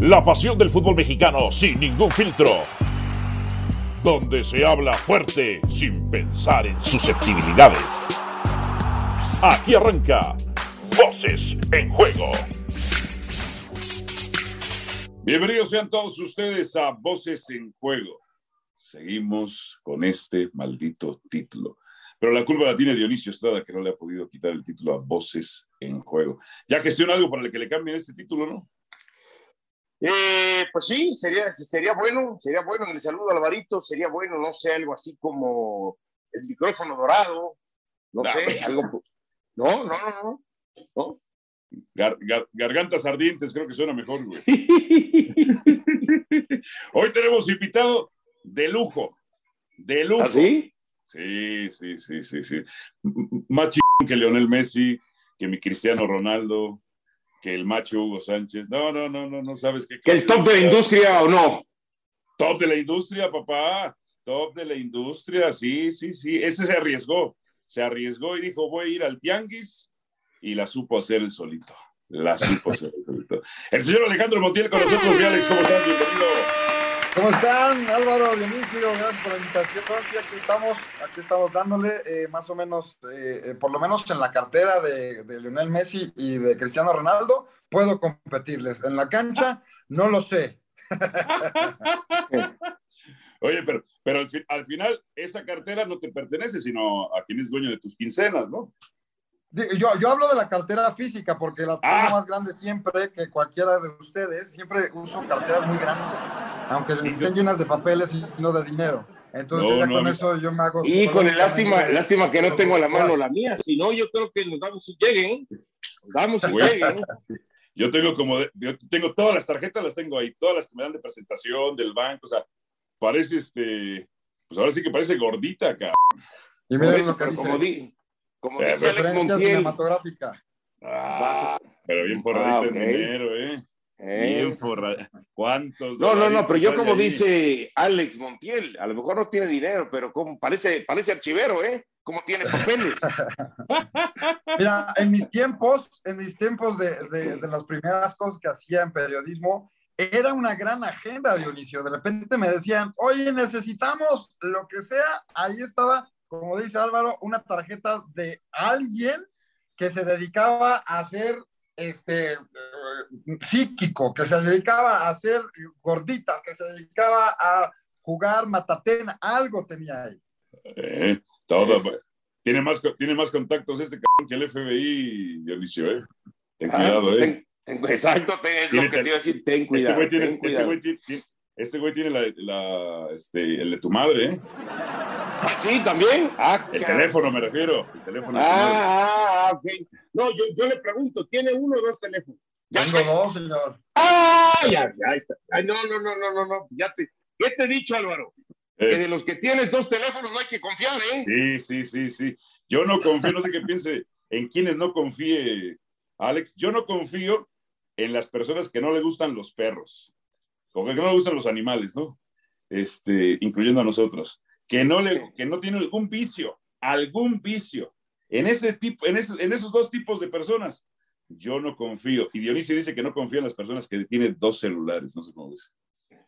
La pasión del fútbol mexicano sin ningún filtro. Donde se habla fuerte sin pensar en susceptibilidades. Aquí arranca Voces en Juego. Bienvenidos sean todos ustedes a Voces en Juego. Seguimos con este maldito título. Pero la culpa la tiene Dionisio Estrada, que no le ha podido quitar el título a Voces en Juego. Ya gestiona algo para el que le cambien este título, ¿no? Eh, pues sí, sería, sería bueno, sería bueno en el saludo Alvarito, sería bueno, no sé, algo así como el micrófono dorado, no sé, algo. No, no, no, no. gargantas ardientes, creo que suena mejor, güey. Hoy tenemos invitado de lujo, de lujo. ¿Ah, sí? Sí, sí, sí, sí, sí. Más chingón que Leonel Messi, que mi Cristiano Ronaldo, que el macho Hugo Sánchez. No, no, no, no, no sabes qué. ¿Que el top de la industria o no? Top de la industria, papá. Top de la industria, sí, sí, sí. Ese se arriesgó. Se arriesgó y dijo, voy a ir al tianguis y la supo hacer el solito. La supo hacer el solito. El señor Alejandro Montiel con nosotros. Alex, ¿cómo están? Bienvenido. ¿Cómo están, Álvaro, Dionisio? Gracias por la invitación. Sí, aquí estamos, aquí estamos dándole eh, más o menos, eh, eh, por lo menos en la cartera de, de, Lionel Messi y de Cristiano Ronaldo, puedo competirles. En la cancha, no lo sé. Oye, pero, pero al, al, final, esta cartera no te pertenece, sino a quien es dueño de tus quincenas, ¿no? Yo, yo hablo de la cartera física porque la tengo ah. más grande siempre que cualquiera de ustedes. Siempre uso carteras muy grandes, aunque estén llenas de papeles y no de dinero. Entonces, ya con eso yo me hago. Y con el lástima, lástima que no tengo a la mano la mía. Si no, yo creo que nos damos si lleguen. Nos damos si lleguen. Yo tengo como, yo tengo todas las tarjetas, las tengo ahí, todas las que me dan de presentación del banco, o sea, parece este, pues ahora sí que parece gordita acá. Y mira lo que dice. Como di, como eh, dice Alex Montiel. cinematográfica. Ah, pero bien forradito ah, okay. en dinero, ¿eh? Eh. Bien forrado. ¿Cuántos? No, no, no, pero yo como ahí? dice Alex Montiel, a lo mejor no tiene dinero, pero como parece, parece archivero, ¿eh? Como tiene papeles. Mira, en mis tiempos, en mis tiempos de, de, de, las primeras cosas que hacía en periodismo, era una gran agenda, Dionisio. De repente me decían, oye, necesitamos lo que sea. Ahí estaba como dice Álvaro, una tarjeta de alguien que se dedicaba a ser este, psíquico, que se dedicaba a hacer gorditas, que se dedicaba a jugar matatena, algo tenía ahí. Eh, todo, tiene, más, tiene más contactos este cabrón que el FBI, Dionisio, ¿eh? Ten ah, cuidado, pues ¿eh? Ten, exacto, ten, es lo que te iba a decir, ten cuidado. Este güey tiene, ten este cuidado. güey tiene, este güey tiene la, la, este, el de tu madre, ¿eh? ¿Ah, sí, también? Ah, el teléfono me refiero. El teléfono ah, ah, ok. No, yo, yo, le pregunto, ¿tiene uno o dos teléfonos? ¿Ya Tengo dos, señor. Ah, ya, ya está. Ay, no, no, no, no, no, no. Ya te, ¿Qué te he dicho, Álvaro? Eh. Que de los que tienes dos teléfonos no hay que confiar, ¿eh? Sí, sí, sí, sí. Yo no confío, no sé qué piense en quienes no confíe, Alex. Yo no confío en las personas que no le gustan los perros, o que no le gustan los animales, ¿no? Este, incluyendo a nosotros que no, le, que no tiene algún vicio, algún vicio. En, ese tipo, en, ese, en esos dos tipos de personas, yo no confío. Y Dionisio dice que no confía en las personas que tienen dos celulares, no sé cómo es.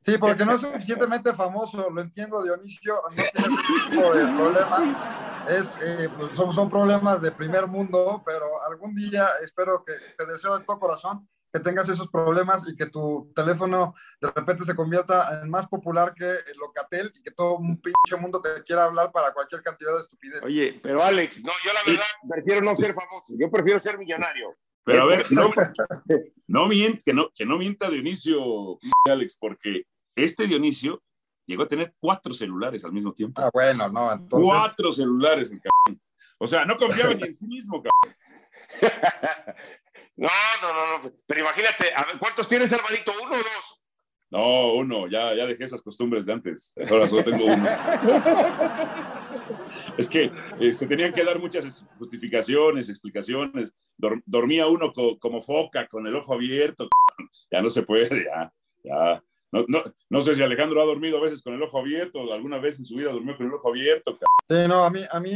Sí, porque no es suficientemente famoso, lo entiendo, Dionisio, no tiene ese tipo de problema. Es, eh, pues son, son problemas de primer mundo, pero algún día espero que te deseo de todo corazón que tengas esos problemas y que tu teléfono de repente se convierta en más popular que el Locatel y que todo un pinche mundo te quiera hablar para cualquier cantidad de estupidez. Oye, pero Alex, no, yo la verdad prefiero no ser famoso, yo prefiero ser millonario. Pero a ver, no, no mienta, que no, que no mienta Dionisio, Alex, porque este Dionisio llegó a tener cuatro celulares al mismo tiempo. Ah, bueno, no. Entonces... Cuatro celulares, el cabrón. O sea, no confiaba ni en sí mismo, cabrón. No, no, no, no. Pero imagínate, a ver, ¿cuántos tienes, Alvarito? ¿Uno o dos? No, uno, ya, ya dejé esas costumbres de antes. Ahora solo tengo uno. Es que este, tenían que dar muchas justificaciones, explicaciones. Dor, dormía uno co, como foca, con el ojo abierto. Ya no se puede, ya, ya. No, no, no, sé si Alejandro ha dormido a veces con el ojo abierto, alguna vez en su vida durmió con el ojo abierto. Sí, no, a mí, a mí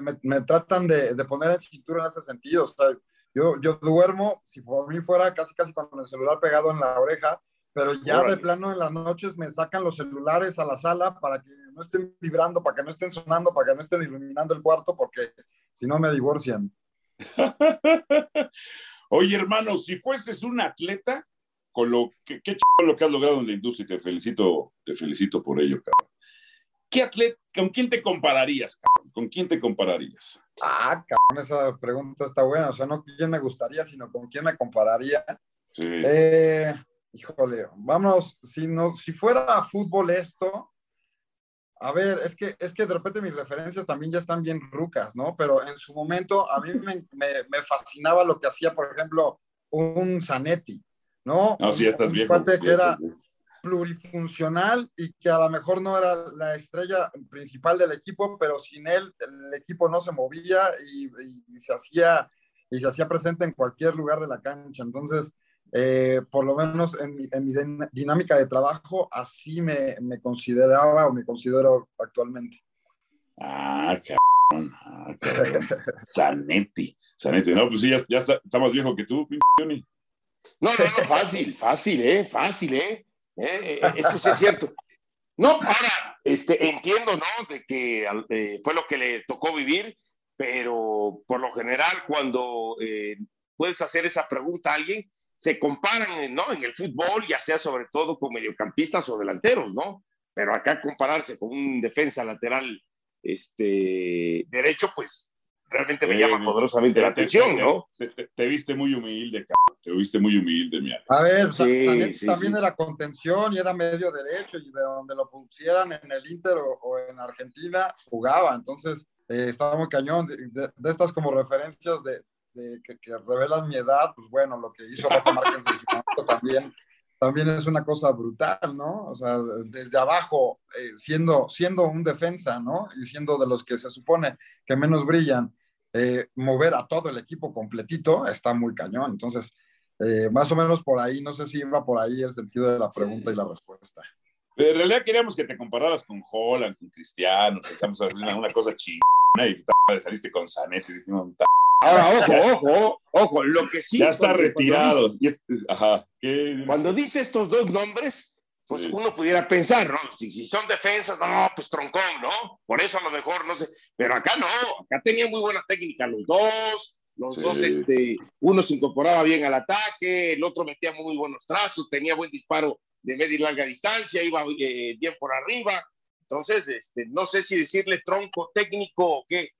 me, me tratan de, de, poner en cintura en ese sentido. O sea, yo, yo duermo, si por mí fuera casi casi con el celular pegado en la oreja, pero ya de plano en las noches me sacan los celulares a la sala para que no estén vibrando, para que no estén sonando, para que no estén iluminando el cuarto, porque si no me divorcian. Oye, hermano, si fueses un atleta, con lo que, qué lo que has logrado en la industria, te felicito, te felicito por ello, cabrón. ¿Qué atleta, con quién te compararías, cabrón? ¿Con quién te compararías? Ah, cabrón, esa pregunta está buena. O sea, no quién me gustaría, sino con quién me compararía. Sí. Eh, híjole, vamos, si, no, si fuera fútbol esto, a ver, es que, es que de repente mis referencias también ya están bien rucas, ¿no? Pero en su momento a mí me, me, fascinaba lo que hacía, por ejemplo, un Zanetti, ¿no? No, sí, estás un, viejo. que era plurifuncional y que a lo mejor no era la estrella principal del equipo, pero sin él el equipo no se movía y, y se hacía y se hacía presente en cualquier lugar de la cancha. Entonces, eh, por lo menos en mi, dinámica de trabajo, así me, me, consideraba o me considero actualmente. Ah, cabrón. Ah, Zanetti. Zanetti. No, pues sí, ya, ya está, más viejo que tú, Johnny. No, no, no, fácil, fácil, ¿eh? Fácil, ¿eh? ¿eh? Eso sí es cierto. No, ahora, este, entiendo, ¿no? De que eh, fue lo que le tocó vivir, pero por lo general, cuando puedes hacer esa pregunta a alguien, se comparan ¿no? en el fútbol, ya sea sobre todo con mediocampistas o delanteros, ¿no? Pero acá compararse con un defensa lateral este, derecho, pues realmente me llama poderosamente la atención, ¿no? Te, viste muy humilde, cabrón. Te viste muy humilde, mi A ver, sí, también era contención y era medio derecho y de donde lo pusieran en el Inter o, en Argentina jugaba. Entonces, eh, estaba muy cañón. de, estas como referencias de, que, revelan mi edad, pues bueno, lo que hizo Rafa Márquez en su momento también, también es una cosa brutal, ¿no? O sea, desde abajo, eh, siendo, siendo un defensa, ¿no? Y siendo de los que se supone que menos brillan, eh, mover a todo el equipo completito está muy cañón. Entonces, eh, más o menos por ahí, no sé si iba por ahí el sentido de la pregunta y la respuesta. En realidad queríamos que te compararas con Holland, con Cristiano, pensamos en una, cosa chingona y saliste con Zanetti y dijimos, Ahora, ojo, ojo, ojo, lo que sí. Ya está retirado. Ajá. Cuando dice estos dos nombres, pues uno pudiera pensar, ¿no? Si, son defensas, no, pues troncón, ¿no? Por eso a lo mejor, no sé. Pero acá no, acá tenían muy buena técnica los dos. Los dos, este, uno se incorporaba bien al ataque, el otro metía muy buenos trazos, tenía buen disparo de media y larga distancia, iba eh, bien por arriba. Entonces, este, no sé si decirle tronco técnico o qué,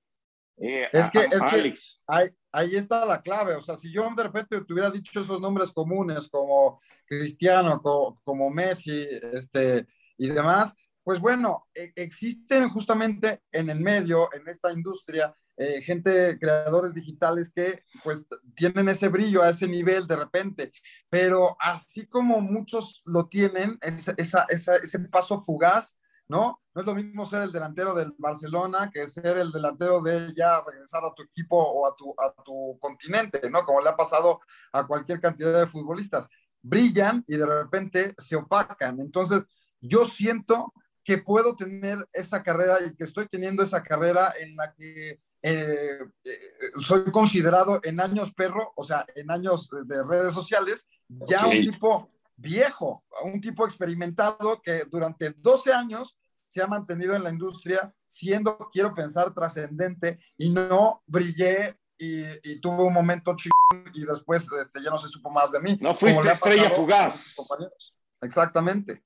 eh, es que, es que ahí, ahí, está la clave. O sea, si yo de repente te hubiera dicho esos nombres comunes como Cristiano, como, Messi, este, y demás, pues bueno, e, existen justamente en el medio, en esta industria, eh, gente, creadores digitales que pues tienen ese brillo a ese nivel de repente, pero así como muchos lo tienen, esa, esa, ese paso fugaz, ¿no? No es lo mismo ser el delantero del Barcelona que ser el delantero de ya regresar a tu equipo o a tu, a tu continente, ¿no? Como le ha pasado a cualquier cantidad de futbolistas. Brillan y de repente se opacan. Entonces, yo siento que puedo tener esa carrera y que estoy teniendo esa carrera en la que eh, eh, soy considerado en años perro, o sea, en años de redes sociales, ya un tipo viejo, un tipo experimentado que durante 12 años se ha mantenido en la industria siendo, quiero pensar, trascendente y no brillé y, y tuve un momento chido y después este, ya no se supo más de mí. No fuiste estrella fugaz. Exactamente.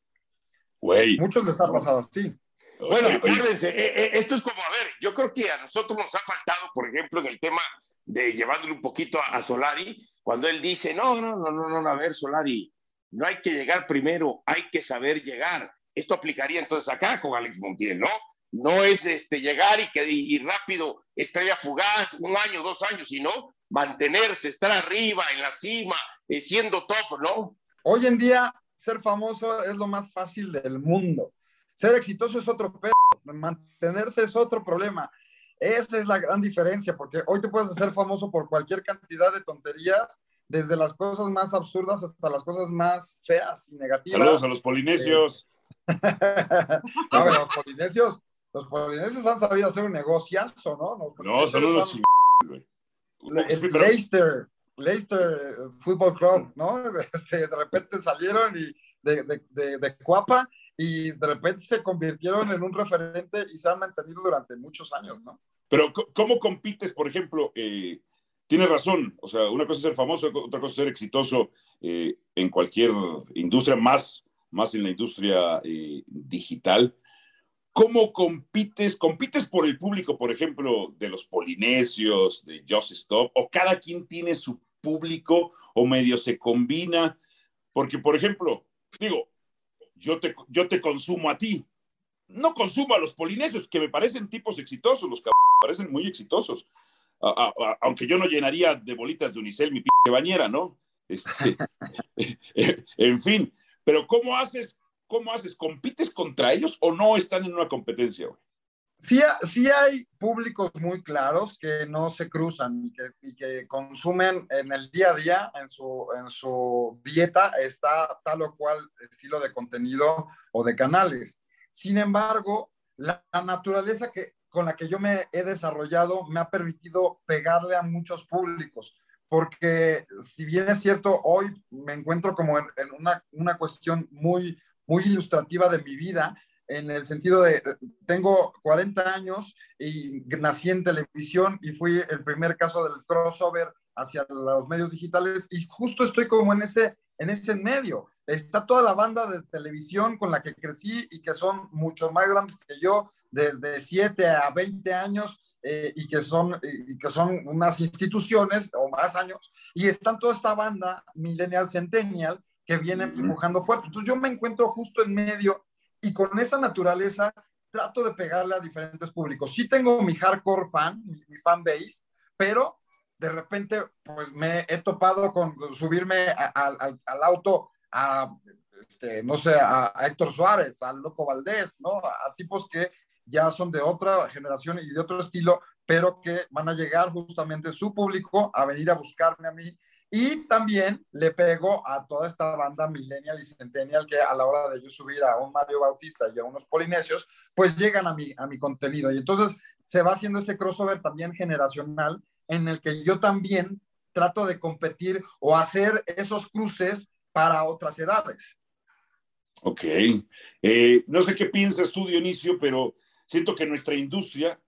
Güey. Muchos les ha pasado así. Bueno, acuérdense, eh, eh, esto es como, a ver, yo creo que a nosotros nos ha faltado, por ejemplo, en el tema de llevándole un poquito a, a Solari, cuando él dice, no, no, no, no, no, a ver, Solari, no hay que llegar primero, hay que saber llegar. Esto aplicaría entonces acá con Alex Montiel, ¿no? No es este, llegar y, que, y rápido, estrella fugaz, un año, dos años, sino mantenerse, estar arriba, en la cima, eh, siendo top, ¿no? Hoy en día, ser famoso es lo más fácil del mundo. Ser exitoso es otro pedo, mantenerse es otro problema. Esa es la gran diferencia, porque hoy te puedes hacer famoso por cualquier cantidad de tonterías, desde las cosas más absurdas hasta las cosas más feas y negativas. Saludos a los polinesios. a ver, los polinesios, los polinesios han sabido hacer un negociazo, ¿no? no, saludos. Leicester, Leicester Football Club, ¿no? Este, de repente salieron y de, de, de, Cuapa y de repente se convirtieron en un referente y se han mantenido durante muchos años, ¿no? Pero ¿cómo compites, por ejemplo? Eh, tienes razón, o sea, una cosa es ser famoso, otra cosa es ser exitoso eh, en cualquier industria, más, más en la industria eh, digital. ¿Cómo compites? ¿Compites por el público, por ejemplo, de los polinesios, de Just Stop? ¿O cada quien tiene su público o medio se combina? Porque, por ejemplo, digo, yo te, yo te consumo a ti. No consumo a los polinesios, que me parecen tipos exitosos, los que parecen muy exitosos. aunque yo no llenaría de bolitas de unicel mi p bañera, ¿no? Este, en fin, pero ¿cómo haces? ¿Cómo haces? ¿Compites contra ellos o no están en una competencia? Sí, hay públicos muy claros que no se cruzan y que, consumen en el día a día, en su, en su dieta, está tal o cual estilo de contenido o de canales. Sin embargo, la, naturaleza que, con la que yo me he desarrollado me ha permitido pegarle a muchos públicos, porque si bien es cierto, hoy me encuentro como en, una, una, cuestión muy, muy ilustrativa de mi vida, en el sentido de, tengo 40 años y nací en televisión y fui el primer caso del crossover hacia los medios digitales y justo estoy como en ese, en ese medio. Está toda la banda de televisión con la que crecí y que son mucho más grandes que yo, desde 7 a 20 años, eh, y, que son, y que son unas instituciones o más años, y están toda esta banda millennial centennial que vienen empujando fuerte. Entonces yo me encuentro justo en medio y con esa naturaleza trato de pegarle a diferentes públicos. Sí tengo mi hardcore fan, mi, fan base, pero de repente pues me he topado con subirme al auto a, este, no sé, a, Héctor Suárez, a Loco Valdés, ¿no? A, tipos que ya son de otra generación y de otro estilo, pero que van a llegar justamente su público a venir a buscarme a mí y también le pego a toda esta banda millennial y centennial que a la hora de yo subir a un Mario Bautista y a unos polinesios, pues llegan a mi, a mi contenido. Y entonces se va haciendo ese crossover también generacional en el que yo también trato de competir o hacer esos cruces para otras edades. Ok. Eh, no sé qué piensas tú, Dionisio, pero siento que nuestra industria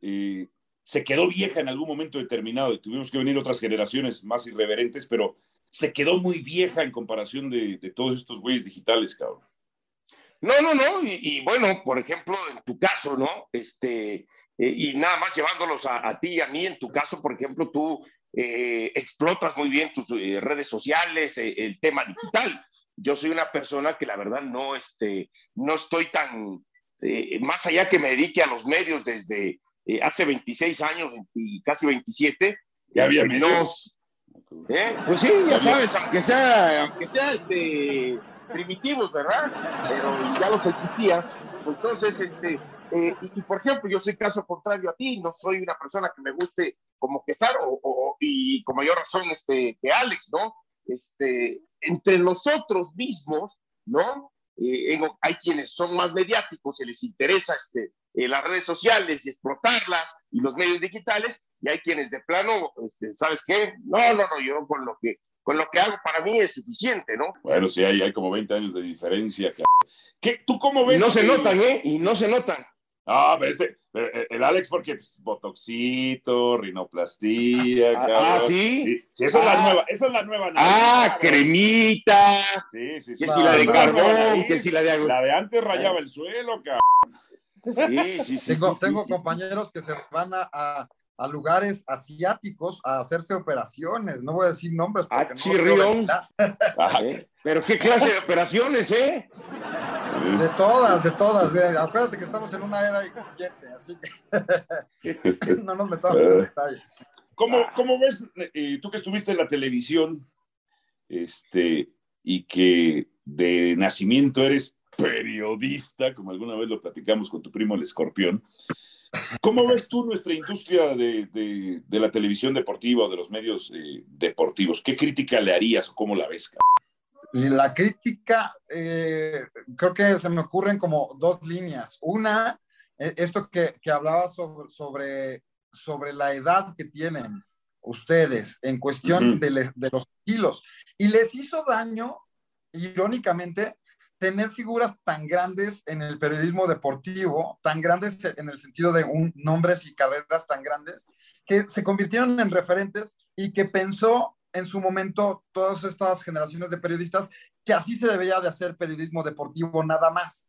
eh, se quedó vieja en algún momento determinado y tuvimos que venir otras generaciones más irreverentes, pero se quedó muy vieja en comparación de, todos estos güeyes digitales, cabrón. No, no, no, y, bueno, por ejemplo, en tu caso, ¿no? Este, eh, y nada más llevándolos a, ti y a mí, en tu caso, por ejemplo, tú eh, explotas muy bien tus eh, redes sociales, el tema digital. Yo soy una persona que la verdad no, este, no estoy tan, más allá que me dedique a los medios desde eh, hace 26 años y casi 27. Ya había menos. ¿Eh? Pues sí, ya sabes, aunque sea, aunque sea este, primitivos, ¿verdad? Pero ya los existía. Entonces, este, eh, y, por ejemplo, yo soy caso contrario a ti, no soy una persona que me guste como que estar, o, y con mayor razón este, que Alex, ¿no? Este, entre nosotros mismos, ¿no? hay quienes son más mediáticos, se les interesa este, eh, las redes sociales y explotarlas y los medios digitales, y hay quienes de plano, este, ¿sabes qué? No, no, no, yo con lo que con lo que hago para mí es suficiente, ¿no? Bueno, sí, hay, hay como 20 años de diferencia. ¿Qué, ¿Tú cómo ves? Y no se notan, ¿eh? Y no se notan. Ah, pero este, eh, el Alex, porque pues, botoxito, rinoplastía, ah, ah ¿sí? sí. esa, es la ah. nueva, esa es la nueva. Ah, cremita. Sí, sí, sí. Que si la de carbón, que si la de... La de antes rayaba el suelo, cabrón. Sí, sí, sí. Tengo, tengo compañeros que se van a, a, lugares asiáticos a hacerse operaciones. No voy a decir nombres. Ah, chirrión. Pero qué clase de operaciones, ¿eh? De todas, de todas. Acuérdate que estamos en una era de billete, así que no nos metamos en detalles. ¿Cómo, ¿Cómo, ves, eh, tú que estuviste en la televisión este, y que de nacimiento eres periodista, como alguna vez lo platicamos con tu primo el escorpión. ¿Cómo ves tú nuestra industria de, la televisión deportiva o de los medios eh, deportivos? ¿Qué crítica le harías o cómo la ves? La crítica, eh, creo que se me ocurren como dos líneas. Una, e, esto que, que hablaba sobre, sobre, sobre, la edad que tienen ustedes en cuestión de, de los kilos. Y les hizo daño irónicamente, tener figuras tan grandes en el periodismo deportivo, tan grandes en el sentido de un, nombres y carreras tan grandes, que se convirtieron en referentes y que pensó en su momento todas estas generaciones de periodistas que así se debía de hacer periodismo deportivo nada más.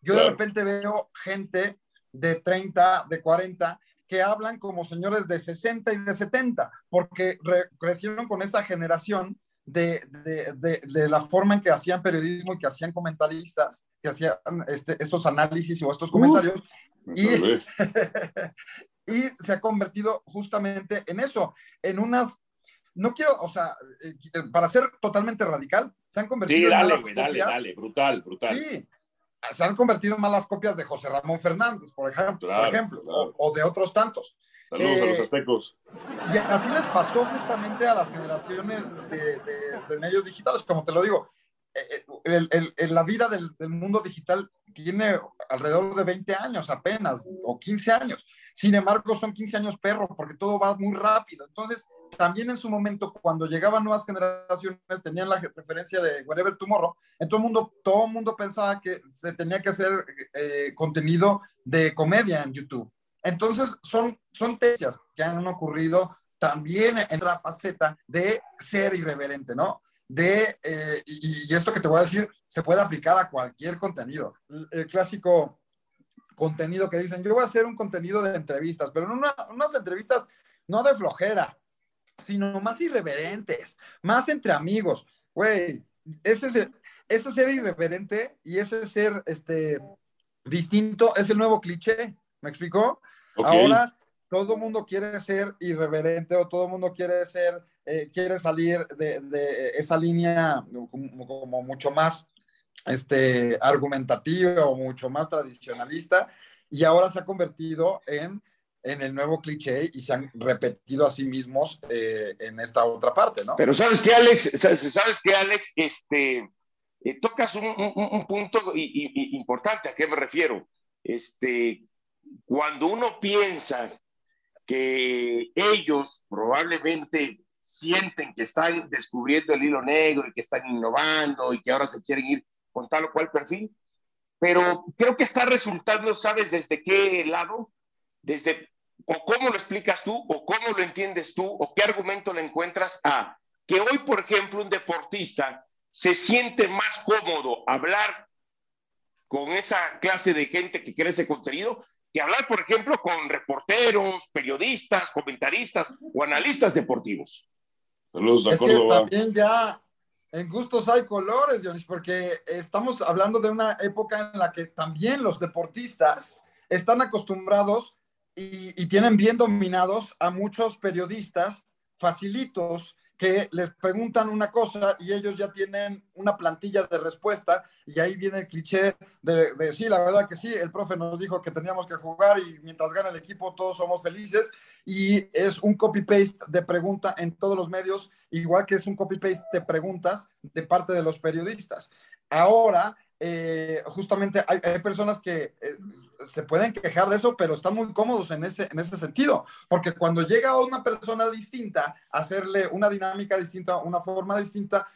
Yo de repente veo gente de 30, de 40, que hablan como señores de 60 y de 70, porque crecieron con esa generación de, de, de, la forma en que hacían periodismo y que hacían comentaristas, que hacían este, estos análisis o estos comentarios. y, y se ha convertido justamente en eso, en unas no quiero, o sea, eh, para ser totalmente radical, se han convertido sí, dale, en dale, dale, brutal, brutal. Sí, se han convertido en malas copias de José Ramón Fernández, por ejemplo, por ejemplo O, de otros tantos. Saludos a los eh, aztecos. Y así les pasó justamente a las generaciones de, medios digitales, como te lo digo. Eh, eh, la vida del, mundo digital tiene alrededor de 20 años apenas, o 15 años. Sin embargo, son 15 años perro, porque todo va muy rápido. Entonces, también en su momento, cuando llegaban nuevas generaciones, tenían la referencia de Wherever Tomorrow, en todo el mundo, todo el mundo pensaba que se tenía que hacer contenido de comedia en YouTube. Entonces, son, son que han ocurrido también en la faceta de ser irreverente, ¿no? De, eh, y, esto que te voy a decir, se puede aplicar a cualquier contenido. El, clásico contenido que dicen, yo voy a hacer un contenido de entrevistas, pero no unas entrevistas no de flojera, sino más irreverentes, más entre amigos. Güey, ese es ese ser irreverente y ese ser este, distinto es el nuevo cliché. ¿Me explicó? Ahora todo el mundo quiere ser irreverente o todo el mundo quiere ser, eh, quiere salir de, esa línea como, mucho más este, argumentativa o mucho más tradicionalista y ahora se ha convertido en, en el nuevo cliché y se han repetido a sí mismos eh, en esta otra parte, ¿no? Pero sabes que Alex, sabes que Alex, este, eh, tocas un, punto importante, ¿a qué me refiero? Este, cuando uno piensa que ellos probablemente sienten que están descubriendo el hilo negro y que están innovando y que ahora se quieren ir con tal o cual perfil, pero creo que está resultando, ¿sabes desde qué lado? Desde, o cómo lo explicas tú, o cómo lo entiendes tú, o qué argumento le encuentras a que hoy, por ejemplo, un deportista se siente más cómodo hablar con esa clase de gente que quiere ese contenido que hablar, por ejemplo, con reporteros, periodistas, comentaristas o analistas deportivos. Saludos a es que también ya en gustos hay colores, Dionis, porque estamos hablando de una época en la que también los deportistas están acostumbrados y, y tienen bien dominados a muchos periodistas facilitos que les preguntan una cosa y ellos ya tienen una plantilla de respuesta y ahí viene el cliché de, de, sí, la verdad que sí, el profe nos dijo que teníamos que jugar y mientras gana el equipo todos somos felices y es un copy-paste de pregunta en todos los medios, igual que es un copy-paste de preguntas de parte de los periodistas. Ahora eh, justamente hay, personas que eh, se pueden quejar de eso, pero están muy cómodos en ese, en ese sentido, porque cuando llega una persona distinta, hacerle una dinámica distinta, una forma distinta,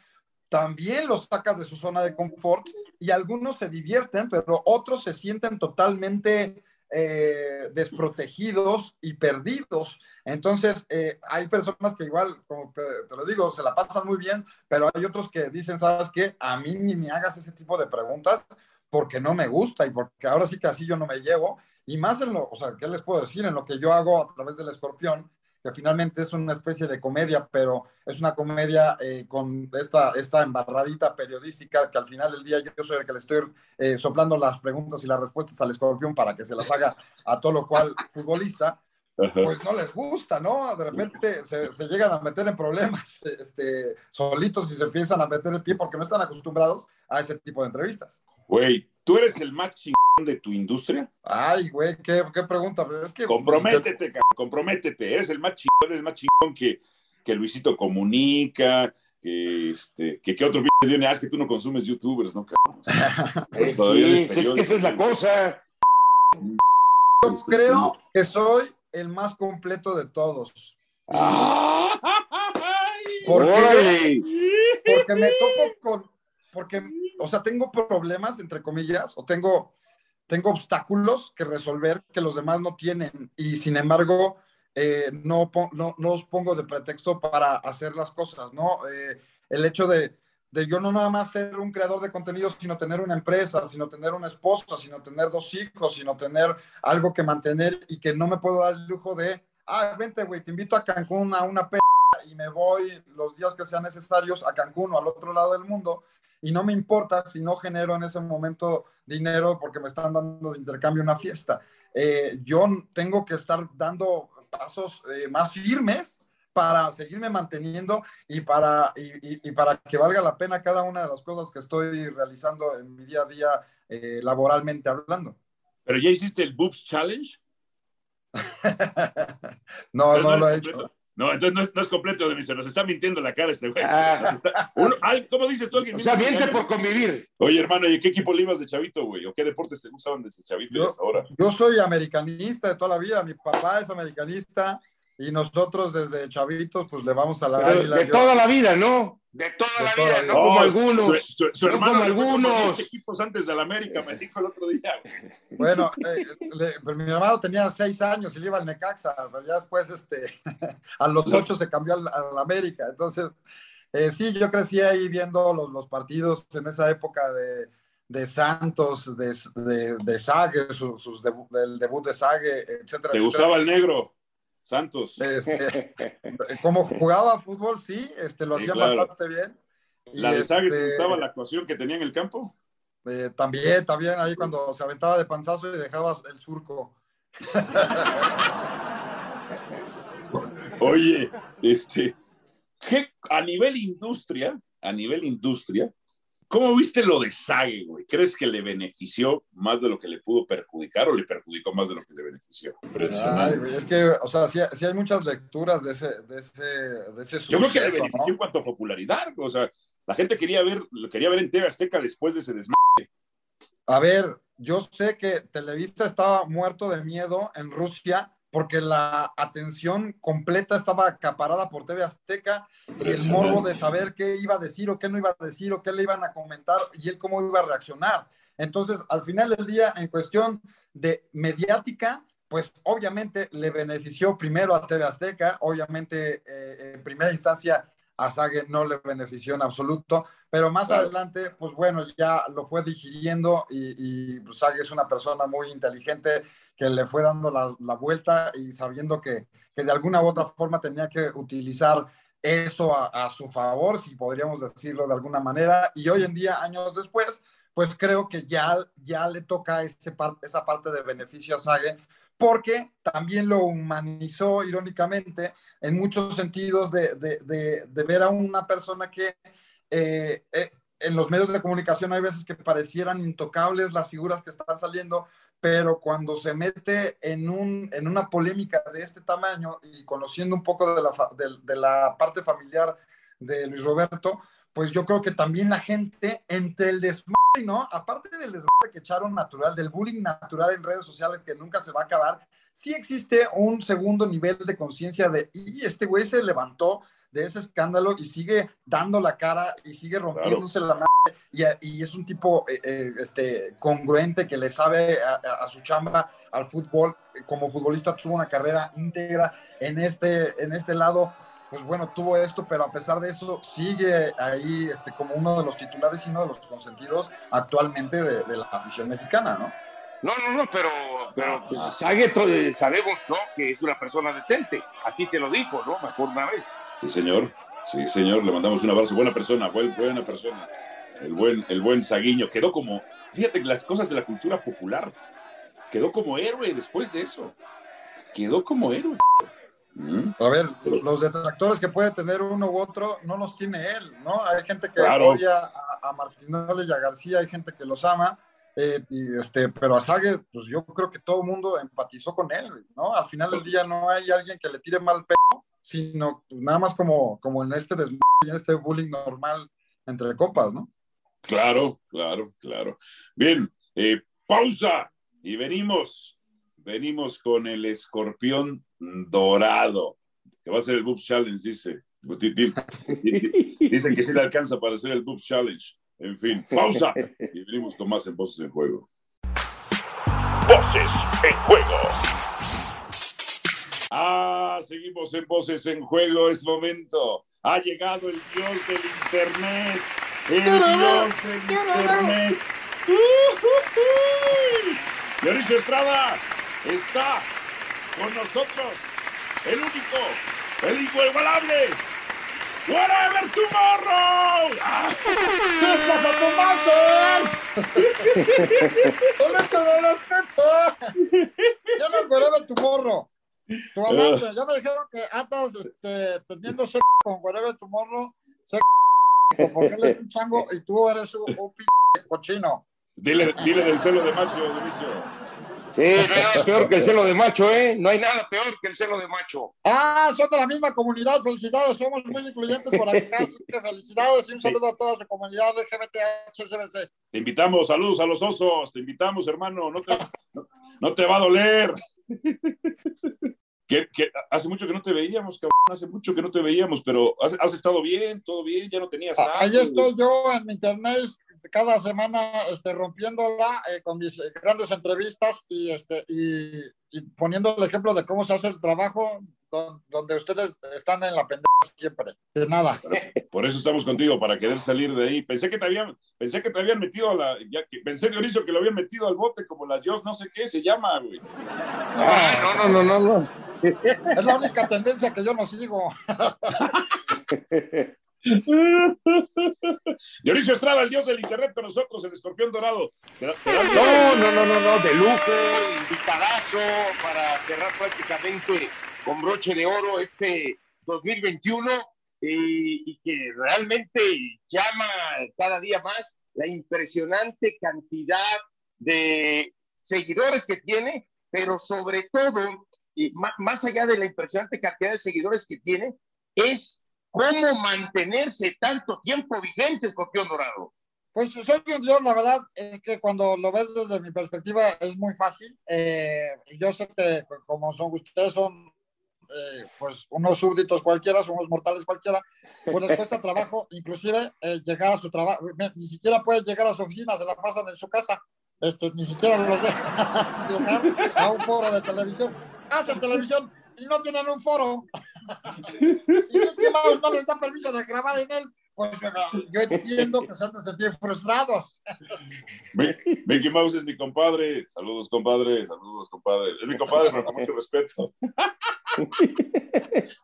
también los sacas de su zona de confort y algunos se divierten, pero otros se sienten totalmente eh, desprotegidos y perdidos. Entonces, eh, hay personas que igual, como te, lo digo, se la pasan muy bien, pero hay otros que dicen, ¿sabes qué? A mí ni me hagas ese tipo de preguntas porque no me gusta y porque ahora sí que así yo no me llevo. Y más en lo, o sea, ¿qué les puedo decir? En lo que yo hago a través del escorpión, que finalmente es una especie de comedia, pero es una comedia eh, con esta, esta embarradita periodística que al final del día yo soy el que le estoy eh, soplando las preguntas y las respuestas al escorpión para que se las haga a todo lo cual futbolista, pues no les gusta, ¿no? De repente se, se, llegan a meter en problemas este, solitos y se empiezan a meter el pie porque no están acostumbrados a ese tipo de entrevistas. Güey, ¿tú eres el más chingón de tu industria? Ay, güey, qué, qué pregunta. Es que, comprométete, comprométete. Eres el más chingón, eres más chingón que, que Luisito Comunica, que este, que, otro video viene, ah, es que tú no consumes youtubers, ¿no? sí, es que esa es la cosa. Yo creo que soy el más completo de todos. Porque, porque me topo con porque, o sea, tengo problemas, entre comillas, o tengo, tengo obstáculos que resolver que los demás no tienen. Y sin embargo, eh, no, no, no, os pongo de pretexto para hacer las cosas, ¿no? Eh, el hecho de, de yo no nada más ser un creador de contenido, sino tener una empresa, sino tener una esposa, sino tener dos hijos, sino tener algo que mantener y que no me puedo dar el lujo de, ah, vente, güey, te invito a Cancún a una p y me voy los días que sean necesarios a Cancún o al otro lado del mundo y no me importa si no genero en ese momento dinero porque me están dando de intercambio una fiesta. Eh, yo tengo que estar dando pasos eh, más firmes para seguirme manteniendo y para, y, para que valga la pena cada una de las cosas que estoy realizando en mi día a día eh, laboralmente hablando. ¿Pero ya hiciste el Boobs Challenge? no, no, lo he hecho. No, entonces no es, completo, de se nos está mintiendo la cara este güey. Ah. ¿Cómo dices tú alguien? O sea, miente por convivir. Oye, hermano, ¿y qué equipo le ibas de chavito, güey? ¿O qué deportes te gustaban de ese chavito yo, hasta ahora? Yo soy americanista de toda la vida. Mi papá es americanista y nosotros desde chavitos, pues le vamos a la De toda la vida, ¿no? De toda la vida, no como algunos. Su, su, hermano como algunos. equipos antes de la América, me dijo el otro día. Bueno, eh, mi hermano tenía seis años y le iba al Necaxa, pero ya después, este, a los ocho se cambió al, al América. Entonces, eh, sí, yo crecí ahí viendo los, los partidos en esa época de, de Santos, de, de, de Sague, sus, del debut de Sague, etcétera. ¿Te gustaba el negro? Santos. Este, como jugaba fútbol, sí, este, lo hacía bastante bien. ¿La de Sague te este, gustaba la actuación que tenía en el campo? Eh, también, también, ahí cuando se aventaba de panzazo y dejaba el surco. Oye, este, a nivel industria, a nivel industria, ¿Cómo viste lo de Sage, güey? ¿Crees que le benefició más de lo que le pudo perjudicar o le perjudicó más de lo que le benefició? Ay, es que, o sea, sí, hay muchas lecturas de ese, de ese, de ese Yo creo que le benefició en cuanto a popularidad, o sea, la gente quería ver, lo quería ver en TV Azteca después de ese desmadre. A ver, yo sé que Televisa estaba muerto de miedo en Rusia porque la atención completa estaba acaparada por TV Azteca y el morbo de saber qué iba a decir o qué no iba a decir o qué le iban a comentar y él cómo iba a reaccionar. Entonces, al final del día, en cuestión de mediática, pues obviamente le benefició primero a TV Azteca, obviamente eh, en primera instancia a Sage no le benefició en absoluto, pero más adelante, pues bueno, ya lo fue digiriendo y, y pues, es una persona muy inteligente que le fue dando la, vuelta y sabiendo que, que, de alguna u otra forma tenía que utilizar eso a, su favor, si podríamos decirlo de alguna manera. Y hoy en día, años después, pues creo que ya, ya le toca ese esa parte de beneficio a Sage, porque también lo humanizó irónicamente en muchos sentidos de, de, de, ver a una persona que eh, eh, en los medios de comunicación hay veces que parecieran intocables las figuras que están saliendo, pero cuando se mete en, un, en una polémica de este tamaño y conociendo un poco de la, de, la parte familiar de Luis Roberto, pues yo creo que también la gente entre el desmadre, ¿no? Aparte del desmadre que echaron natural, del bullying natural en redes sociales que nunca se va a acabar, sí existe un segundo nivel de conciencia de, y este güey se levantó de ese escándalo y sigue dando la cara y sigue rompiéndose la mano y, es un tipo eh, eh, este, congruente que le sabe a, su chamba al fútbol. Como futbolista tuvo una carrera íntegra en este, en este lado. Pues bueno, tuvo esto, pero a pesar de eso sigue ahí este, como uno de los titulares y uno de los consentidos actualmente de, la afición mexicana, ¿no? No, no, no, pero, pero pues, sabemos, ¿no? Que es una persona decente. A ti te lo dijo, ¿no? Mejor una vez. Sí, señor. Sí, señor. Le mandamos un abrazo. Buena persona, buena persona el buen, el buen Saguiño, quedó como, fíjate las cosas de la cultura popular, quedó como héroe después de eso, quedó como héroe. ¿Mm? A ver, los detractores que puede tener uno u otro no los tiene él, ¿no? Hay gente que odia a, a Martinoli y a García, hay gente que los ama, eh, y este, pero a Sague, pues yo creo que todo el mundo empatizó con él, ¿no? Al final del día no hay alguien que le tire mal pelo, sino nada más como, como en este desmadre, en este bullying normal entre copas, ¿no? Claro, claro, claro. Bien, eh, pausa y venimos. Venimos con el escorpión dorado, que va a ser el Boobs Challenge, dice. Dicen que sí le alcanza para hacer el Boobs Challenge. En fin, pausa y venimos con más en Voces en Juego. Voces en Juego. Ah, seguimos en Voces en Juego. Es momento. Ha llegado el dios del Internet. El dios del Internet. Dionisio Estrada está con nosotros. El único, el inigualable. ¡Whatever tomorrow! ¡Fiestas a tu resto de! Ya no whatever tomorrow. Tu amante, ya me dijeron que andas este, teniendo sexo con whatever tomorrow, sexo porque él es un chango y tú eres un, un p cochino. Dile, dile del celo de macho, Dionisio. Sí, no hay nada peor que el celo de macho, ¿eh? No hay nada peor que el celo de macho. Ah, son de la misma comunidad, felicidades, somos muy incluyentes por acá, así que felicidades y un saludo a toda su comunidad LGBT Te invitamos, saludos a los osos, te invitamos, hermano, no te, no, no te va a doler. Que, que, hace mucho que no te veíamos, cabrón, hace mucho que no te veíamos, pero has, has estado bien, todo bien, ya no tenías Ah, Ahí estoy yo en mi internet cada semana este, rompiéndola eh, con mis eh, grandes entrevistas y, este, y, y, poniendo el ejemplo de cómo se hace el trabajo don, donde ustedes están en la pendeja siempre, de nada. Por eso estamos contigo, para querer salir de ahí. Pensé que te habían, pensé que te habían metido a la, ya que, pensé Dionisio que lo habían metido al bote como la Dios no sé qué se llama, güey. Ah, no, no, no, no, no. Es la única tendencia que yo no sigo. Dionisio Estrada, el dios del internet con nosotros, el escorpión dorado. ¿Te da, te da no, no, no, no, no, de lujo, invitadazo para cerrar prácticamente con broche de oro este 2021 y, y que realmente llama cada día más la impresionante cantidad de seguidores que tiene, pero sobre todo, y más, más allá de la impresionante cantidad de seguidores que tiene, es cómo mantenerse tanto tiempo vigente, Escorpión Dorado. Pues soy un dios, la verdad es que cuando lo ves desde mi perspectiva es muy fácil. Eh, yo sé que como son ustedes son eh, pues unos súbditos cualquiera, son unos mortales cualquiera, pues les cuesta trabajo inclusive eh, llegar a su trabajo, ni siquiera pueden llegar a su oficina, se la pasan en su casa, este, ni siquiera los dejan llegar a un foro de televisión. Hacen televisión y no tienen un foro. y Mickey Mouse no les da permiso de grabar en él. Pues yo entiendo que se han de sentir frustrados. Mickey Mouse es mi compadre. Saludos, compadre. Saludos, compadre. Es mi compadre, pero con mucho respeto.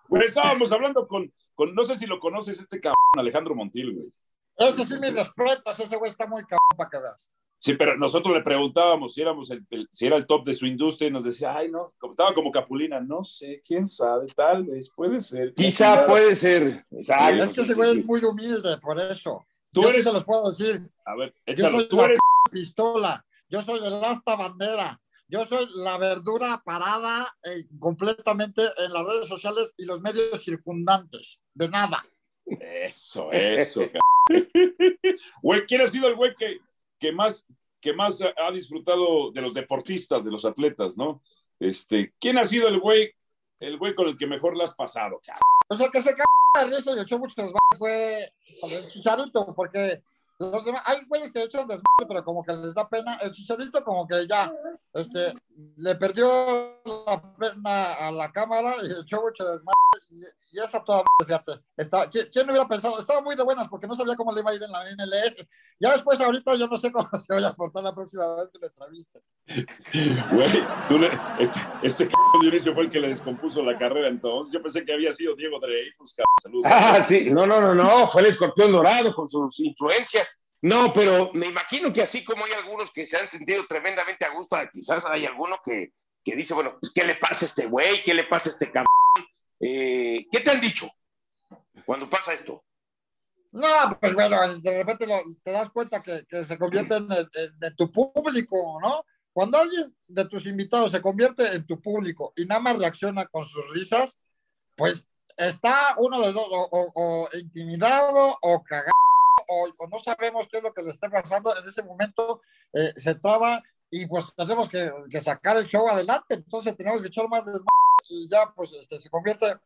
Bueno, estábamos hablando con, con, no sé si lo conoces, este cabrón, Alejandro Montil, güey. Ese sí me respetas, ese güey está muy cabrón para que veas. Sí, pero nosotros le preguntábamos si, éramos el, el, si era el top de su industria y nos decía, ay, no, estaba como Capulina, no sé, quién sabe, tal vez, puede ser. Quizá puede ser. Exacto. Es que ese güey es muy humilde, por eso. Tú yo eres. Se los puedo decir. A ver, yo échalo, soy tú la eres. pistola, yo soy el asta bandera, yo soy la verdura parada eh, completamente en las redes sociales y los medios circundantes. De nada. Eso, eso, Güey, ¿quién ha sido el güey que, que más que más ha disfrutado de los deportistas, de los atletas, ¿no? Este, ¿quién ha sido el güey, el güey con el que mejor la has pasado? O sea, que se caga de risa y echó muchos desmadre fue el chicharito, porque los demás, hay güeyes que echan desmadre, pero como que les da pena. El chicharito como que ya, este, le perdió la pena a la cámara y echó mucho desmadre y, esa toda fíjate. Está, ¿quién, ¿quién, hubiera pensado? Estaba muy de buenas porque no sabía cómo le iba a ir en la MLS. Ya después ahorita yo no sé cómo se vaya a portar la próxima vez que lo entreviste. Güey, tú le, este, este Dionisio fue el que le descompuso la carrera entonces. Yo pensé que había sido Diego Dreyfus, Saludos. Ah, sí, no, no, no, no, fue el escorpión dorado con sus influencias. No, pero me imagino que así como hay algunos que se han sentido tremendamente a gusto, quizás hay alguno que, que dice, bueno, pues, ¿qué le pasa a este güey? ¿Qué le pasa a este cabrón? Eh, ¿Qué te han dicho cuando pasa esto? No, pues bueno, de repente te das cuenta que, se convierte en, tu público, ¿no? Cuando alguien de tus invitados se convierte en tu público y nada más reacciona con sus risas, pues está uno de dos, o, intimidado o cagado, o, no sabemos qué es lo que le está pasando. En ese momento eh, se traba y pues tenemos que, que, sacar el show adelante, entonces tenemos que echar más desmadre y ya pues este, se convierte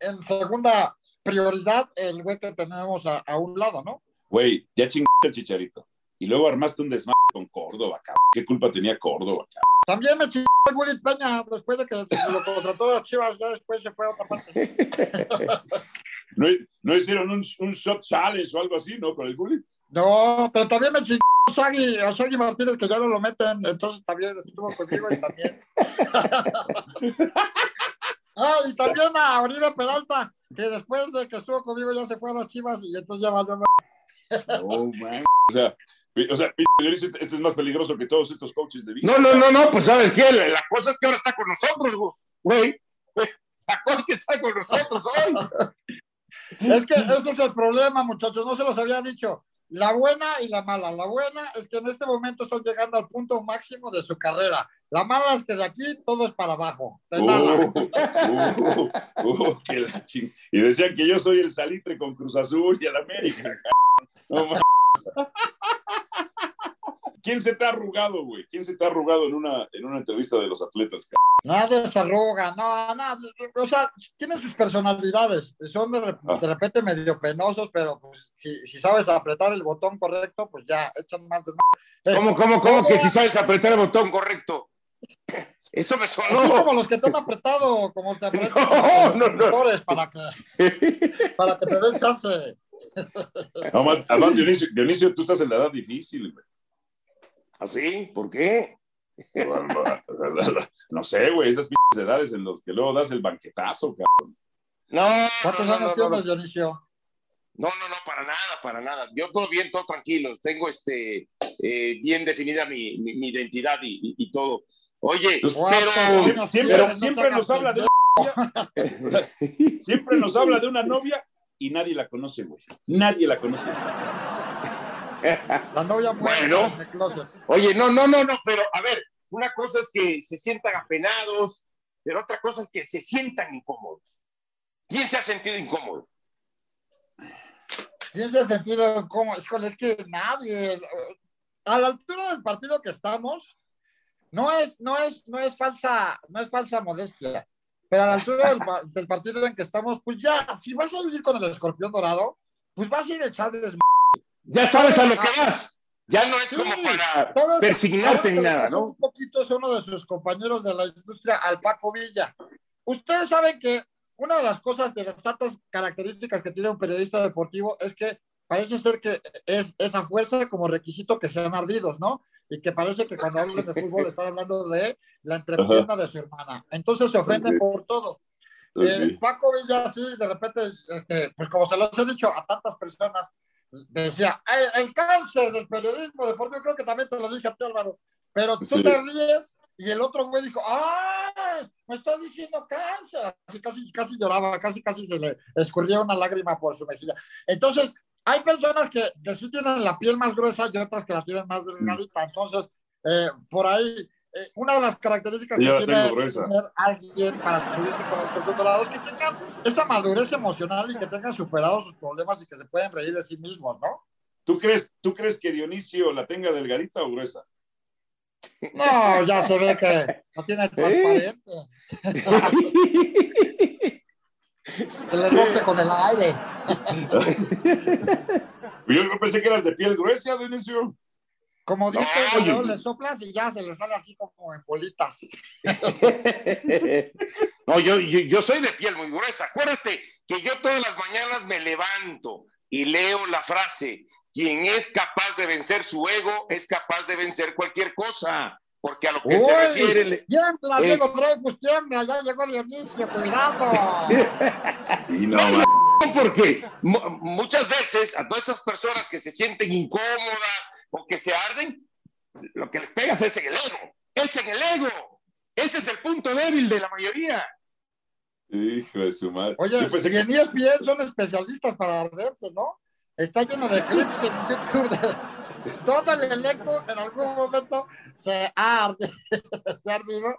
en segunda prioridad el güey que tenemos a, a, un lado, ¿no? Güey, ya chingaste el chicharito. Y luego armaste un desmadre con Córdoba, cabrón. ¿Qué culpa tenía Córdoba, cabrón? También me chingó el Gulit Peña después de que lo contrató a Chivas, ya después se fue a otra parte. ¿No, no hicieron un, un shot challenge o algo así, no? Con el Gullit. No, pero también me chingó a Shaggy Martínez, que ya no lo meten, entonces también estuvo conmigo y también. ah, y también a Oribe Peralta, que después de que estuvo conmigo ya se fue a las Chivas y entonces ya valió. Oh, man. O sea, o sea, Dionisio, este es más peligroso que todos estos coaches de vida. No, no, no, no, pues ¿sabes qué? La cosa es que ahora está con nosotros, güey. La cosa es que está con nosotros hoy. Es que ese es el problema, muchachos, no se los había dicho. La buena y la mala. La buena es que en este momento están llegando al punto máximo de su carrera. La mala es que de aquí todo es para abajo. De. Uh, uh, uh, que la ching... Y decían que yo soy el salitre con Cruz Azul y el América. No, mames. ¿Quién se te ha arrugado, güey? ¿Quién se te ha arrugado en una, en una entrevista de los atletas? cabrón? Nadie se arruga, no, no, o sea, tienen sus personalidades, son de, Ah. de repente medio penosos, pero pues, si, si sabes apretar el botón correcto, pues ya, echan más de... ¿Cómo, cómo, cómo que si sabes apretar el botón correcto? Eso me Así sonó. como los que te han apretado, como te apretan No, los no, no. para que, para que te den chance. No, más, además, Dionisio, Dionisio, tú estás en la edad difícil, güey. ¿Así? ¿Por qué? No sé, güey, esas pinches edades en las que luego das el banquetazo, cabrón. No. ¿Cuántos no, años no, no, tienes, Dionisio? No, no, no, para nada, para nada. Yo todo bien, todo tranquilo. Tengo este eh, bien definida mi, mi- mi identidad y, y- y todo. Oye, Pues, pero años siempre-? No nos habla de pendejo. Siempre nos habla de una novia y nadie la conoce, güey. Nadie la conoce. La novia muere Bueno. Oye, no, no, no, no, pero a ver, una cosa es que se sientan apenados, pero otra cosa es que se sientan incómodos. ¿Quién se ha sentido incómodo? ¿Quién se ha sentido como, híjole, es que nadie, a la altura del partido que estamos, no es, no es, no es falsa, no es falsa modestia, pero a la altura del, del partido en que estamos, pues ya, si vas a ir con el escorpión dorado, pues vas a ir a echarles Ya sabes a lo que vas. Ya no es Sí, como para todo persignarte ni nada, ¿no? Un poquito es uno de sus compañeros de la industria, al Paco Villa. Ustedes saben que una de las cosas, de las tantas características que tiene un periodista deportivo es que parece ser que es esa fuerza como requisito que sean ardidos, ¿no? Y que parece que cuando hablan de fútbol están hablando de la entrepierna de su hermana. Entonces se ofenden por todo. Eh. Paco Villa, sí, de repente, este, pues como se los he dicho a tantas personas, decía, "Ay, el cáncer del periodismo deportivo, creo que también te lo dije a ti, Álvaro, pero tú Sí. te ríes y el otro güey dijo, ¡ay! Me estás diciendo cáncer. Así casi, casi lloraba, casi, casi se le escurría una lágrima por su mejilla. Entonces, hay personas que, que sí tienen la piel más gruesa y otras que la tienen más delgadita. Entonces, eh, por ahí, eh, una de las características Yo que la tiene tener alguien para subirse con los es que tengan esa madurez emocional y que tengan superados sus problemas y que se pueden reír de sí mismos, ¿no? ¿Tú crees, ¿Tú crees que Dionisio la tenga delgadita o gruesa? No, ya se ve que lo tiene transparente. Se le rompe con el aire. Yo pensé que eras de piel gruesa, Dionisio. Como dice, Oye. luego le soplas y ya se le sale así como en bolitas. no, yo, yo, yo soy de piel muy gruesa. Acuérdate que yo todas las mañanas me levanto y leo la frase, quien es capaz de vencer su ego es capaz de vencer cualquier cosa. Porque a lo que se refiere... Tiembla, Eh. Diego Dreyfus, tiembla, ya llegó Dionisio, cuidado. Sí, no, No, porque mu- muchas veces a todas esas personas que se sienten incómodas o que se arden, lo que les pegas es en el ego. Es en el ego. Ese es el punto débil de la mayoría. Hijo de su madre. Oye, pensé y en ESPN son especialistas para arderse, ¿no? Está lleno de clips en YouTube de todo el elenco en algún momento se arde- se ha ardido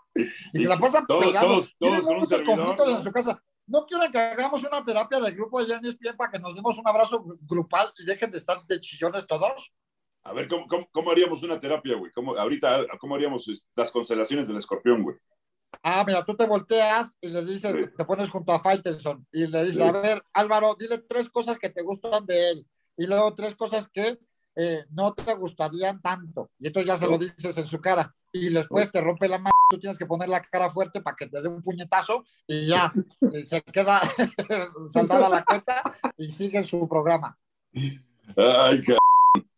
y se la pasan Todos- pegados. todos- todos con muchos conflictos ¿no? en su casa. ¿No quieren que hagamos una terapia de grupo allá en ESPN para que nos demos un abrazo gru- grupal y dejen de estar de chillones todos? A ver, ¿cómo, cómo, cómo haríamos una terapia, güey? ¿Cómo, ahorita, ¿cómo haríamos este, las constelaciones del escorpión, güey? Ah, mira, tú te volteas y le dices, Sí. te pones junto a Faitelson y le dices, Sí. a ver, Álvaro, dile tres cosas que te gustan de él. y luego tres cosas que eh, no te gustarían tanto. Y entonces ya se lo dices en su cara. Y después te rompe la mano, tú tienes que poner la cara fuerte para que te dé un puñetazo y ya se queda saldada la cuenta y sigue su programa. Ay,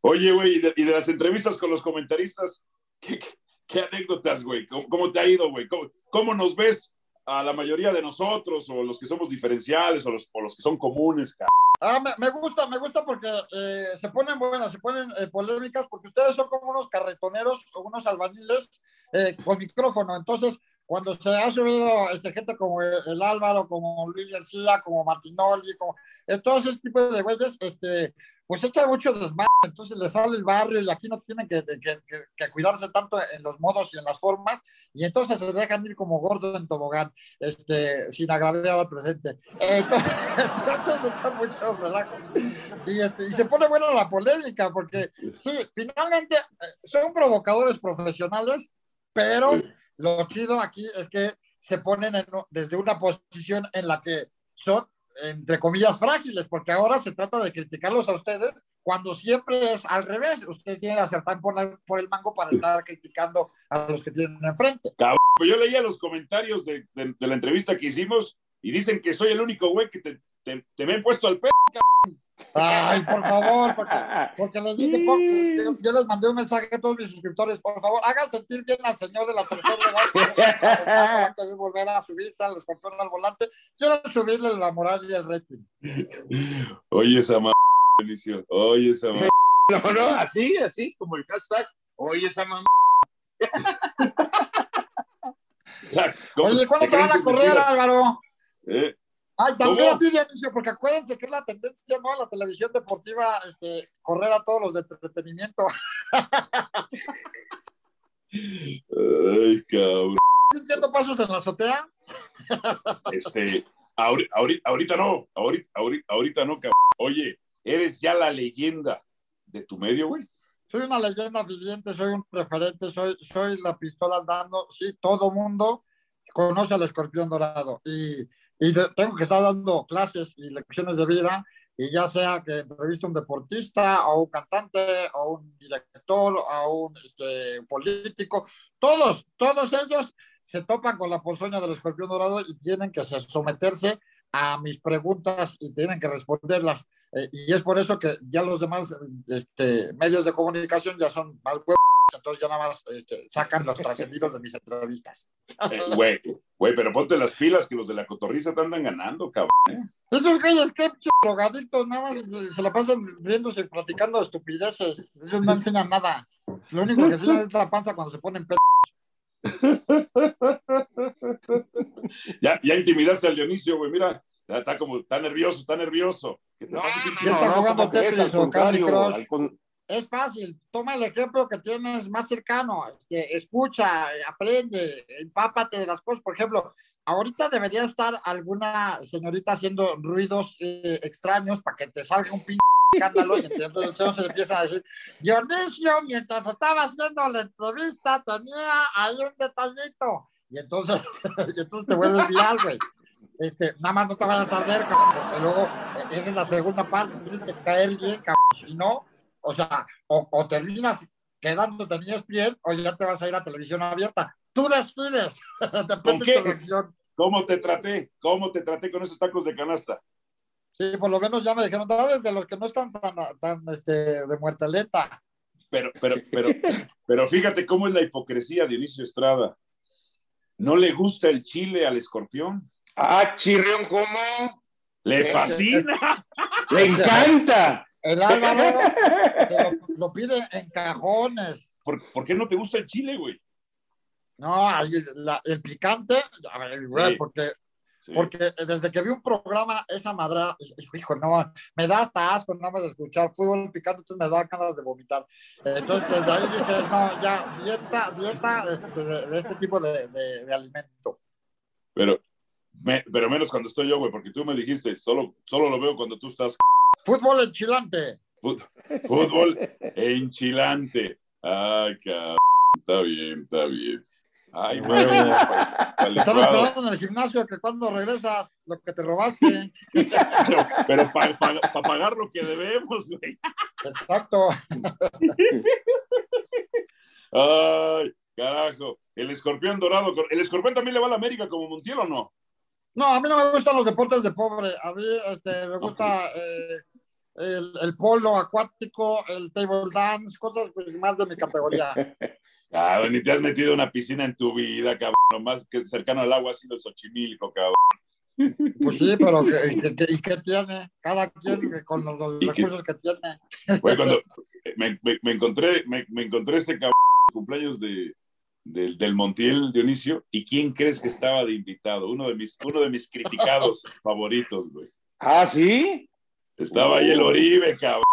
Oye, güey, y, de, las entrevistas con los comentaristas, ¿qué, qué, anécdotas, güey? ¿Cómo, te ha ido, güey? ¿Cómo, nos ves a la mayoría de nosotros, o los que somos diferenciales, o los, o los que son comunes, cabrón? Ah, me, gusta, me gusta porque eh, se ponen buenas, se ponen eh, polémicas, porque ustedes son como unos carretoneros o unos albañiles eh, con micrófono. Entonces, cuando se ha subido este, gente como el, Álvaro, como Luis García, como Martinoli, como todos ese tipo de güeyes, este, pues echa mucho desmadre, entonces le sale el barrio y aquí no tienen que, cuidarse tanto en los modos y en las formas, y entonces se dejan ir como gordo en tobogán, este, sin agraviar al presente. Entonces, se echan mucho relajo. Y, este, y se pone buena la polémica, porque sí, finalmente eh, son provocadores profesionales, pero lo chido aquí es que se ponen desde una posición en la que son entre comillas, frágiles, porque ahora se trata de criticarlos a ustedes cuando siempre es al revés. Ustedes tienen a sartán por, por el mango para estar criticando a los que tienen enfrente. Pues yo leía los comentarios de, la entrevista que hicimos y dicen que soy el único güey que te, te, me he puesto al pedo, Ay, por favor, porque, les dije, yo, les mandé un mensaje a todos mis suscriptores, por favor, hagan sentir bien al señor de la tercera edad, que volver a subirse a los campeones al volante, quiero subirle la moral y el rating. Oye, esa mamá, Benicio, oye, esa mamá. No, no, así, así, como el hashtag, oye, esa mamá. Oye, ¿cuándo te van a correr, Álvaro? ¿Eh? Ay, también a ti, Dionisio, porque acuérdense que es la tendencia, ¿no? La televisión deportiva, este, correr a todos los de entretenimiento. Ay, cabrón. ¿Sintiendo pasos en la azotea? Este, ahorita, ahorita no, ahorita, ahorita, ahorita no, cabrón. Oye, eres ya la leyenda de tu medio, güey. Soy una leyenda viviente, soy un referente, soy, soy la pistola andando. Sí, todo mundo conoce al escorpión dorado. Y y tengo que estar dando clases y lecciones de vida, y ya sea que entreviste a un deportista, o un cantante, o un director, o un este, político, todos, todos ellos se topan con la ponzoña del escorpión dorado y tienen que someterse a mis preguntas y tienen que responderlas. Eh, y es por eso que ya los demás este, medios de comunicación ya son más entonces ya nada más este, sacan los trascendidos de mis entrevistas. Eh, güey, güey, pero ponte las pilas que los de la cotorriza te andan ganando, cabrón. ¿eh? Esos güeyes, qué drogadictos, nada más se la pasan riéndose y platicando estupideces. Ellos no enseñan nada. Lo único que enseñan es la panza cuando se ponen pedos. ya, ya intimidaste al Dionisio, güey, mira. Está como, está nervioso, está nervioso. ¿Qué no, está jugando Tetris o Candy Crush es fácil. Toma el ejemplo que tienes más cercano. escucha, aprende, empápate de las cosas. Por ejemplo, ahorita debería estar alguna señorita haciendo ruidos eh, extraños para que te salga un pinche escándalo y entonces se empieza a decir, Dionisio, mientras estaba haciendo la entrevista tenía ahí un detallito. Y entonces, entonces te vuelves viral, güey. Este, nada más no te vayas a ver, porque luego eh, esa es la segunda parte, tienes que caer bien, cabrón. Si no, o sea, o, terminas quedándote en ESPN o ya te vas a ir a televisión abierta. Tú decides. ¿Con qué? ¿Cómo te traté? ¿Cómo te traté con esos tacos de canasta? Sí, por lo menos ya me dijeron, dale de los que no están tan, tan este, de muertaleta. Pero, pero, pero, pero fíjate cómo es la hipocresía de Inicio Estrada. No le gusta el chile al escorpión. Ah, chirrión, ¿cómo? Le fascina. Le encanta. El Álvaro lo, pide en cajones. ¿Por, ¿Por, qué no te gusta el chile, güey? No, el picante, güey, porque, porque desde que vi un programa, esa madre, hijo, no, me da hasta asco nada más de escuchar fútbol picante, entonces me da ganas de vomitar. Entonces, desde ahí dije, no, ya, dieta, dieta este, de, este tipo de, de, alimento. Pero, pero menos cuando estoy yo, güey, porque tú me dijiste, solo, solo lo veo cuando tú estás. Fútbol enchilante. Fútbol enchilante. Ay, cabrón. Está bien, está bien. Ay, huevo. Están esperando en el gimnasio que cuando regresas, lo que te robaste. Pero, pero para pagar lo que debemos, güey. Exacto. Ay, carajo. El escorpión dorado. ¿El escorpión también le va a la América como Montiel o no? No, a mí no me gustan los deportes de pobre. A mí este, me gusta eh, el, el, polo acuático, el table dance, cosas pues, más de mi categoría. Ah, ni te has metido una piscina en tu vida, cabrón. Lo más que cercano al agua ha sido el Xochimilco, cabrón. Pues sí, pero ¿y qué tiene? Cada quien con los, recursos que, tiene. Pues cuando me, me, encontré, me, encontré este cabrón cumpleaños de, del Montiel Dionisio, ¿y quién crees que estaba de invitado? Uno de mis, uno de mis criticados favoritos, güey. ¿Ah, sí? Estaba ahí el Oribe, cabrón.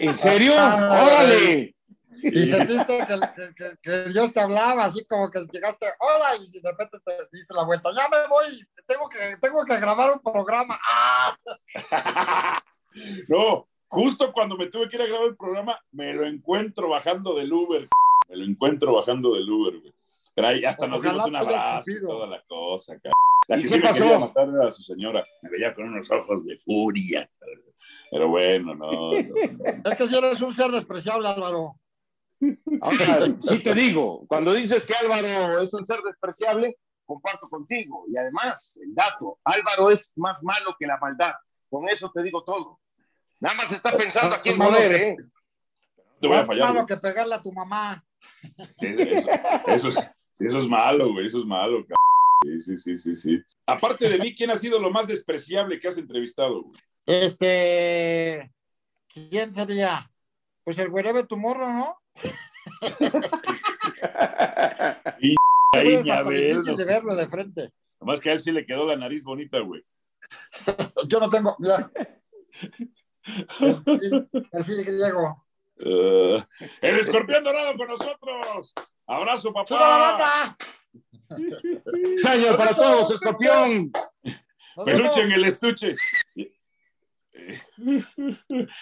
¿En serio? Ah, ¡Órale! Y sentiste que, que, Dios te hablaba, así como que llegaste, hola, y de repente te diste la vuelta, ya me voy, tengo que, tengo que grabar un programa. ¡Ah! no, justo cuando me tuve que ir a grabar el programa, me lo encuentro bajando del Uber. Me lo encuentro bajando del Uber, güey. Pero ahí hasta nos dimos un abrazo y toda la cosa, cabrón. La que sí me quería matar era a su señora. Me veía con unos ojos de furia. Pero bueno, no. no, no. Es que si eres un ser despreciable, Álvaro. Ahora, sí te digo, cuando dices que Álvaro es un ser despreciable, comparto contigo. Y además, el dato, Álvaro es más malo que la maldad. Con eso te digo todo. Nada más está pensando aquí en poder, ¿eh? Te voy a fallar. malo que pegarle a tu mamá. Eso, es, eso es malo, güey, eso es malo, Sí, sí, sí, sí, sí. Aparte de mí, ¿quién ha sido lo más despreciable que has entrevistado, güey? Este, ¿quién sería? Pues el güerebe tu morro, ¿no? y ahí difícil de verlo de frente. Nomás que a él sí le quedó la nariz bonita, güey. Yo no tengo. Mira. El fin griego. Uh, el escorpión dorado con nosotros. Abrazo, papá. Año para todos, escorpión. Peluche en el estuche.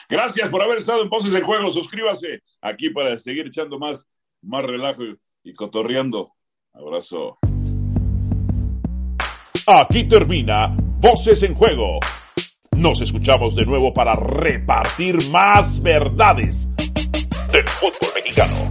Gracias por haber estado en Poses en Juego. Suscríbase aquí para seguir echando más, más relajo y cotorreando. Abrazo. Aquí termina Voces en Juego. Nos escuchamos de nuevo para repartir más verdades del fútbol mexicano.